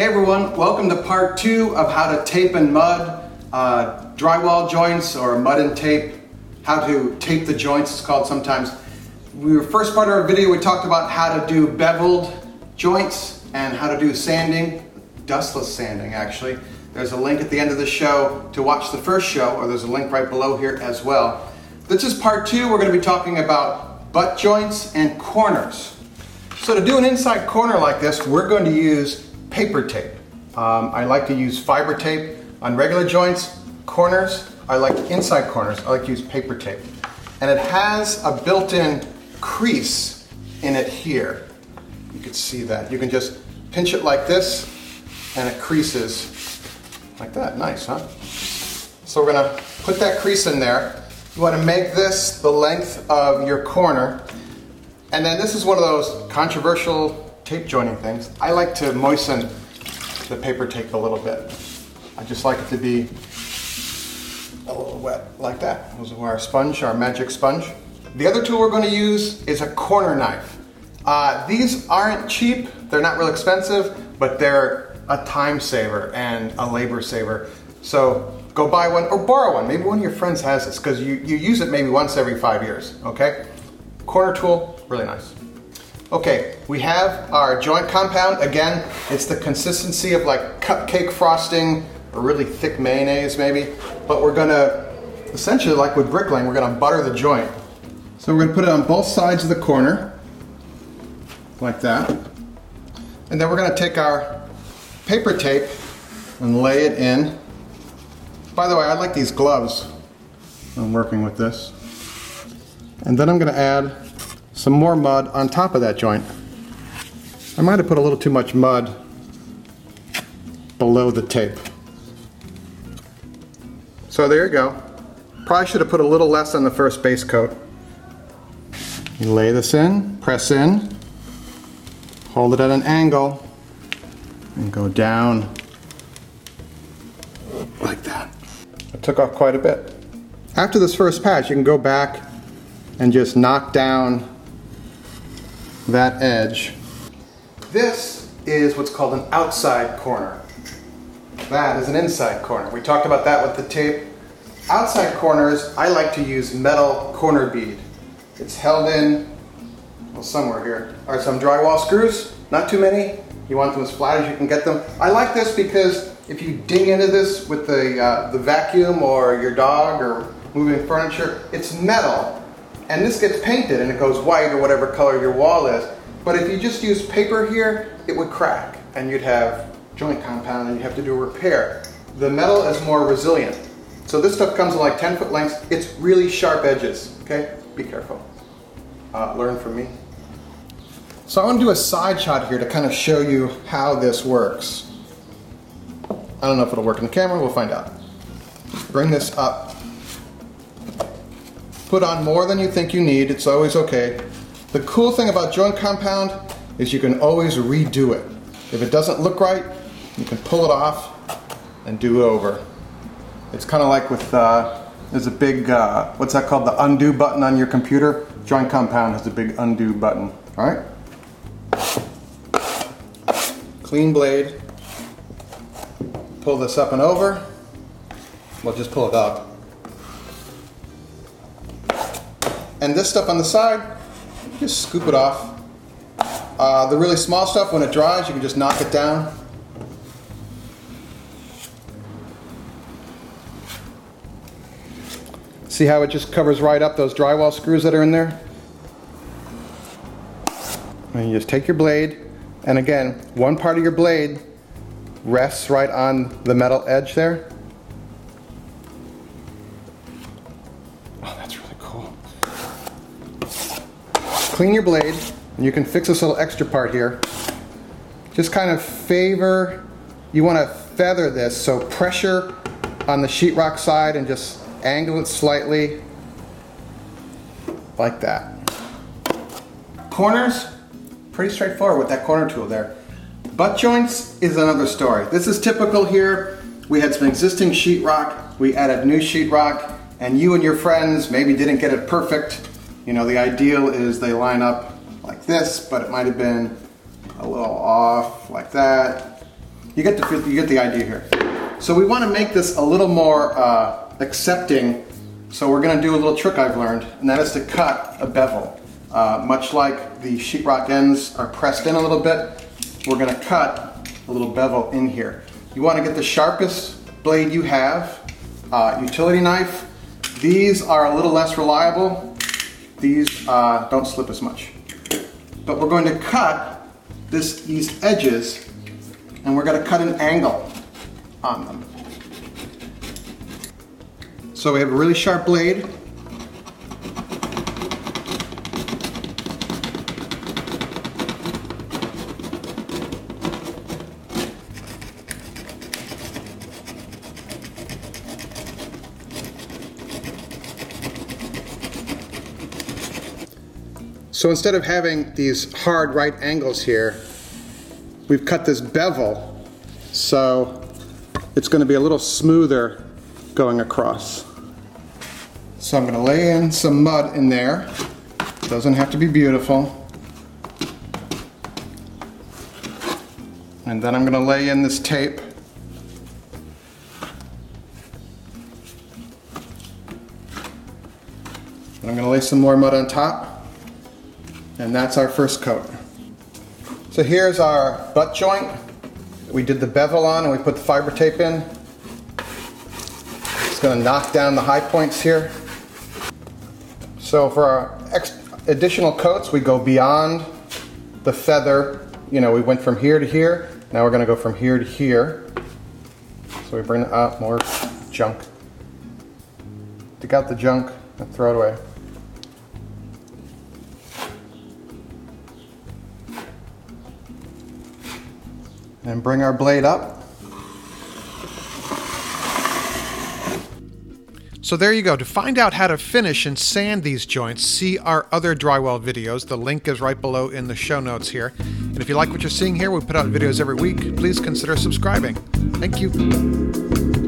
Hey everyone, welcome to part two of how to tape and mud uh, drywall joints or mud and tape, how to tape the joints it's called sometimes. We were first part of our video we talked about how to do beveled joints and how to do sanding, dustless sanding actually. There's a link at the end of the show to watch the first show or there's a link right below here as well. This is part two, we're going to be talking about butt joints and corners. So to do an inside corner like this, we're going to use paper tape. Um, I like to use fiber tape on regular joints, corners. I like inside corners. I like to use paper tape. And it has a built-in crease in it here. You can see that. You can just pinch it like this and it creases like that. Nice, huh? So we're gonna put that crease in there. You wanna make this the length of your corner. And then this is one of those controversial tape joining things, I like to moisten the paper tape a little bit. I just like it to be a little wet like that. This is our sponge, our magic sponge. The other tool we're going to use is a corner knife. Uh, these aren't cheap, they're not real expensive, but they're a time saver and a labor saver. So go buy one or borrow one. Maybe one of your friends has this because you, you use it maybe once every five years, okay? Corner tool, really nice. Okay, we have our joint compound. Again, it's the consistency of like cupcake frosting or really thick mayonnaise maybe. But we're gonna, essentially like with bricklaying, we're gonna butter the joint. So we're gonna put it on both sides of the corner, like that. And then we're gonna take our paper tape and lay it in. By the way, I like these gloves. I'm working with this. And then I'm gonna add some more mud on top of that joint. I might have put a little too much mud below the tape. So there you go. Probably should have put a little less on the first base coat. You lay this in, press in, hold it at an angle, and go down like that. I took off quite a bit. After this first patch, you can go back and just knock down that edge. This is what's called an outside corner. That is an inside corner. We talked about that with the tape. Outside corners, I like to use metal corner bead. It's held in, well somewhere here, are some drywall screws, not too many. You want them as flat as you can get them. I like this because if you ding into this with the, uh, the vacuum or your dog or moving furniture, it's metal and this gets painted and it goes white or whatever color your wall is. But if you just use paper here, it would crack and you'd have joint compound and you'd have to do a repair. The metal is more resilient. So this stuff comes in like 10 foot lengths. It's really sharp edges, okay? Be careful. Uh, learn from me. So I want to do a side shot here to kind of show you how this works. I don't know if it'll work in the camera, we'll find out. Bring this up Put on more than you think you need, it's always okay. The cool thing about joint compound is you can always redo it. If it doesn't look right, you can pull it off and do it over. It's kind of like with, uh, there's a big, uh, what's that called, the undo button on your computer? Joint compound has a big undo button, all right? Clean blade. Pull this up and over. We'll just pull it up. And this stuff on the side, just scoop it off. Uh, the really small stuff, when it dries, you can just knock it down. See how it just covers right up those drywall screws that are in there? And you just take your blade, and again, one part of your blade rests right on the metal edge there. Clean your blade, and you can fix this little extra part here. Just kind of favor, you want to feather this, so pressure on the sheetrock side and just angle it slightly like that. Corners, pretty straightforward with that corner tool there. Butt joints is another story. This is typical here. We had some existing sheetrock, we added new sheetrock, and you and your friends maybe didn't get it perfect, you know, the ideal is they line up like this, but it might have been a little off like that. You get the you get the idea here. So we want to make this a little more uh, accepting. So we're going to do a little trick I've learned, and that is to cut a bevel. Uh, much like the sheetrock ends are pressed in a little bit, we're going to cut a little bevel in here. You want to get the sharpest blade you have, uh, utility knife. These are a little less reliable. These uh, don't slip as much. But we're going to cut this, these edges and we're going to cut an angle on them. So we have a really sharp blade. So instead of having these hard right angles here, we've cut this bevel so it's going to be a little smoother going across. So I'm going to lay in some mud in there. Doesn't have to be beautiful. And then I'm going to lay in this tape. I'm going to lay some more mud on top. And that's our first coat. So here's our butt joint. We did the bevel on and we put the fiber tape in. It's to knock down the high points here. So for our additional coats, we go beyond the feather. You know, we went from here to here. Now we're to go from here to here. So we bring up more junk. Take out the junk and throw it away. And bring our blade up. So there you go. To find out how to finish and sand these joints, see our other drywall videos. The link is right below in the show notes here. And if you like what you're seeing here, we put out videos every week. Please consider subscribing. Thank you.